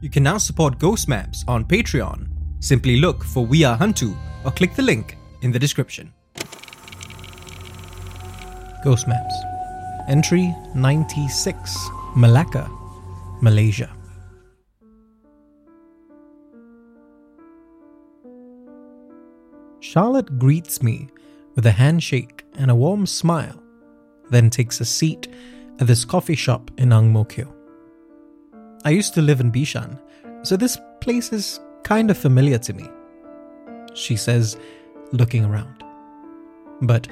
You can now support Ghost Maps on Patreon. Simply look for We Are Hantu or click the link in the description. Ghost Maps. Entry 96. Malacca, Malaysia. Charlotte greets me with a handshake and a warm smile, then takes a seat at this coffee shop in Ang Mo Kio. I used to live in Bishan, so this place is kind of familiar to me, she says, looking around. But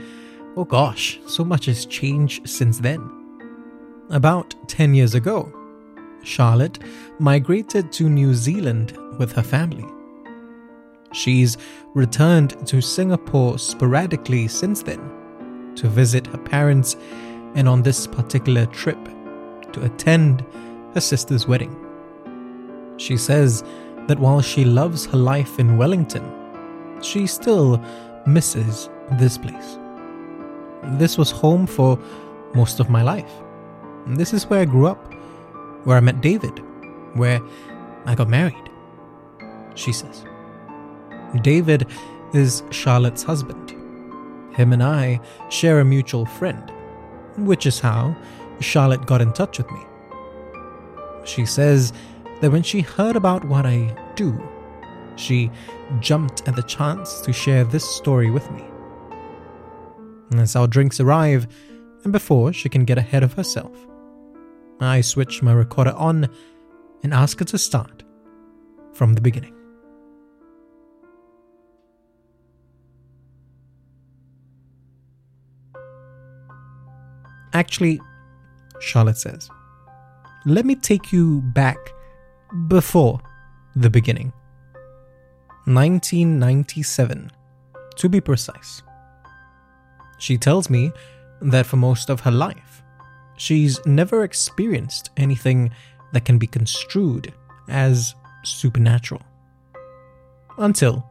oh gosh, so much has changed since then. About 10 years ago, Charlotte migrated to New Zealand with her family. She's returned to Singapore sporadically since then to visit her parents and on this particular trip to attend her sister's wedding. She says that while she loves her life in Wellington, she still misses this place. This was home for most of my life. This is where I grew up, where I met David, where I got married, she says. David is Charlotte's husband. Him and I share a mutual friend, which is how Charlotte got in touch with me. She says that when she heard about what I do, she jumped at the chance to share this story with me. As our drinks arrive, and before she can get ahead of herself, I switch my recorder on and ask her to start from the beginning. Actually, Charlotte says, let me take you back before the beginning. 1997, to be precise. She tells me that for most of her life, she's never experienced anything that can be construed as supernatural. Until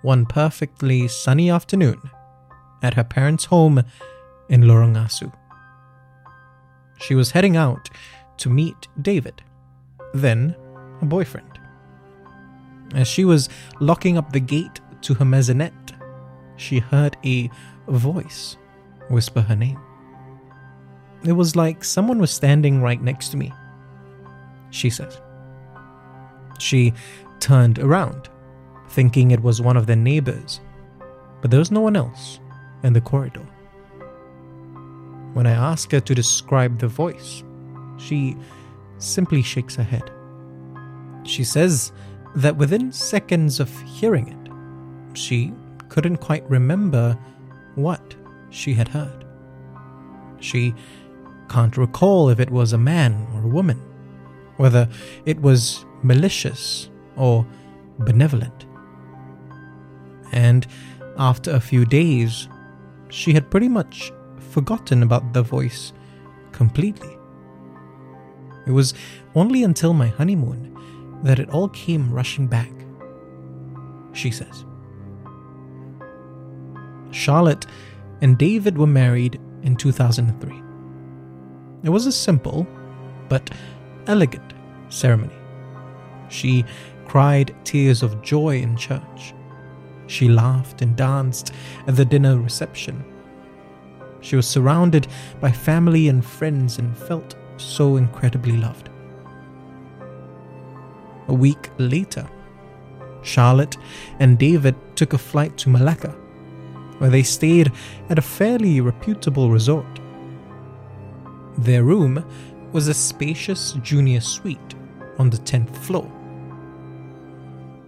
one perfectly sunny afternoon at her parents' home in Lorong Asu. She was heading out to meet David, then a boyfriend. As she was locking up the gate to her maisonette, she heard a voice whisper her name. It was like someone was standing right next to me, she said. She turned around, thinking it was one of their neighbors, but there was no one else in the corridor. When I ask her to describe the voice, she simply shakes her head. She says that within seconds of hearing it, she couldn't quite remember what she had heard. She can't recall if it was a man or a woman, whether it was malicious or benevolent. And after a few days, she had pretty much forgotten about the voice completely. It was only until my honeymoon that it all came rushing back, she says. Charlotte and David were married in 2003. It was a simple but elegant ceremony. She cried tears of joy in church. She laughed and danced at the dinner reception. She was surrounded by family and friends and felt so incredibly loved. A week later, Charlotte and David took a flight to Malacca, where they stayed at a fairly reputable resort. Their room was a spacious junior suite on the 10th floor.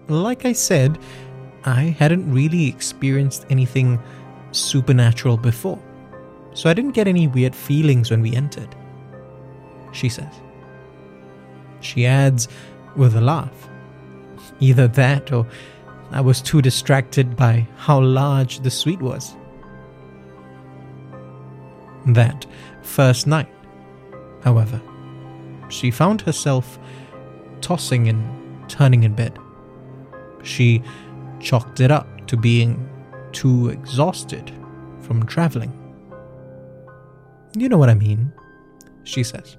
Like I said, I hadn't really experienced anything supernatural before, so I didn't get any weird feelings when we entered. She says. She adds with a laugh. Either that or I was too distracted by how large the suite was. That first night, however, she found herself tossing and turning in bed. She chalked it up to being too exhausted from traveling. You know what I mean, she says.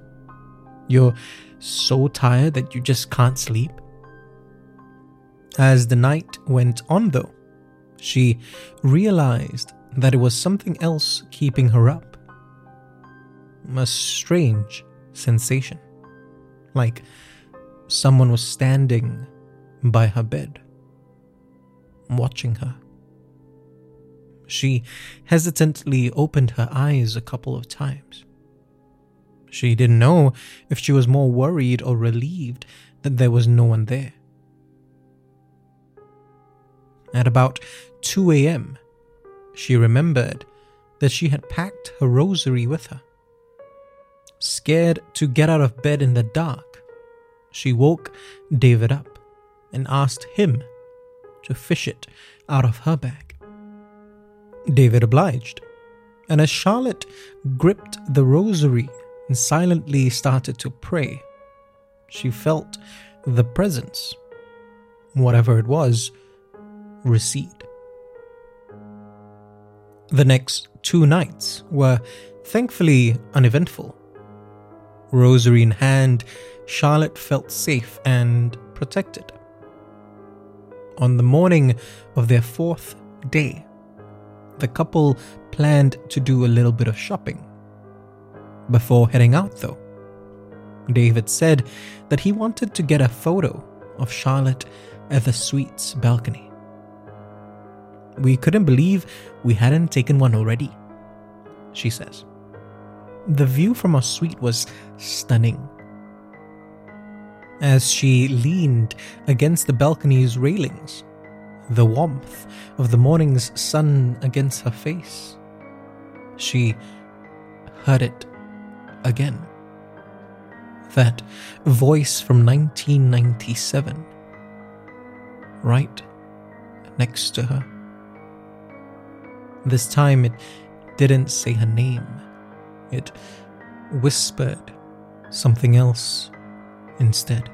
You're so tired that you just can't sleep. As the night went on, though, she realized that it was something else keeping her up. A strange sensation, like someone was standing by her bed, watching her. She hesitantly opened her eyes a couple of times. She didn't know if she was more worried or relieved that there was no one there. At about 2 a.m., she remembered that she had packed her rosary with her. Scared to get out of bed in the dark, she woke David up and asked him to fish it out of her bag. David obliged, and as Charlotte gripped the rosary and silently started to pray, she felt the presence, whatever it was, recede. The next two nights were thankfully uneventful. Rosary in hand, Charlotte felt safe and protected. On the morning of their fourth day, the couple planned to do a little bit of shopping. Before heading out, though, David said that he wanted to get a photo of Charlotte at the suite's balcony. We couldn't believe we hadn't taken one already, she says. The view from our suite was stunning. As she leaned against the balcony's railings, the warmth of the morning's sun against her face, she heard it again. That voice from 1997, right next to her. This time it didn't say her name, it whispered something else instead.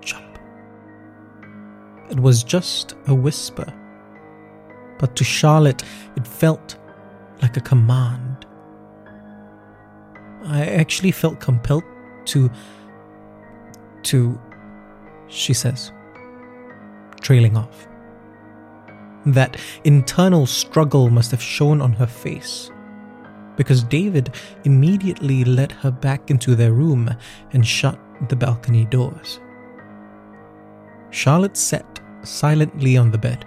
Jump. It was just a whisper, but to Charlotte it felt like a command. I actually felt compelled to. to. she says, trailing off. That internal struggle must have shown on her face, because David immediately led her back into their room and shut the balcony doors. Charlotte sat silently on the bed,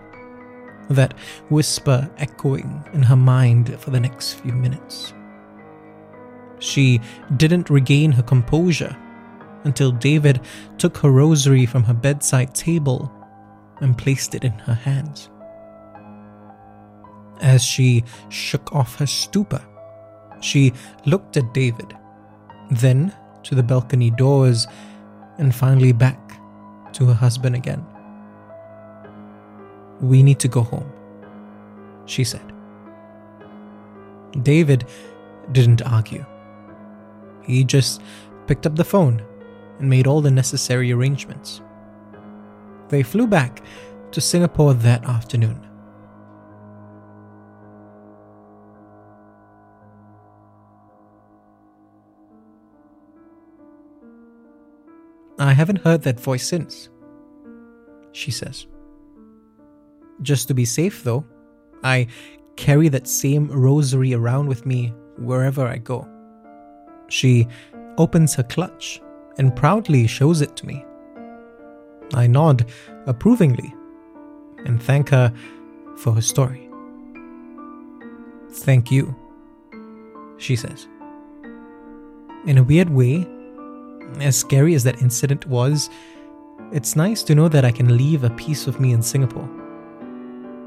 that whisper echoing in her mind for the next few minutes. She didn't regain her composure until David took her rosary from her bedside table and placed it in her hands. As she shook off her stupor, she looked at David, then to the balcony doors, and finally back to her husband again. We need to go home, she said. David didn't argue. He just picked up the phone and made all the necessary arrangements. They flew back to Singapore that afternoon. I haven't heard that voice since, she says. Just to be safe, though, I carry that same rosary around with me wherever I go. She opens her clutch and proudly shows it to me. I nod approvingly and thank her for her story. Thank you, she says. In a weird way, as scary as that incident was, it's nice to know that I can leave a piece of me in Singapore.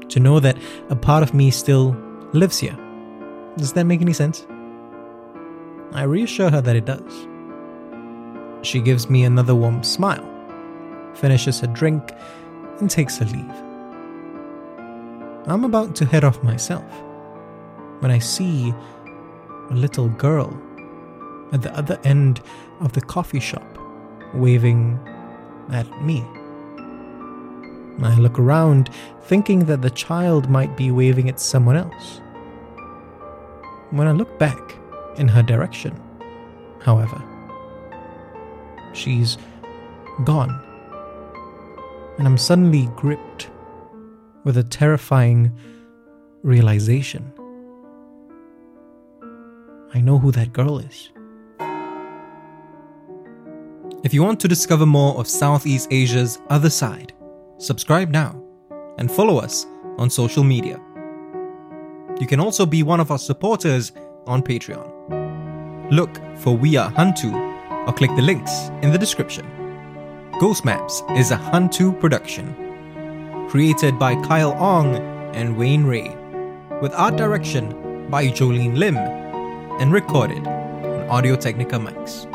To know that a part of me still lives here. Does that make any sense? I reassure her that it does. She gives me another warm smile, finishes her drink, and takes her leave. I'm about to head off myself when I see a little girl at the other end of the coffee shop waving at me. I look around, thinking that the child might be waving at someone else. When I look back in her direction, however, she's gone. And I'm suddenly gripped with a terrifying realization. I know who that girl is. If you want to discover more of Southeast Asia's other side, subscribe now and follow us on social media. You can also be one of our supporters on Patreon. Look for We Are Hantu or click the links in the description. Ghost Maps is a Hantu production, created by Kyle Ong and Wayne Rée, with art direction by Joline Lim, and recorded on Audio Technica mics.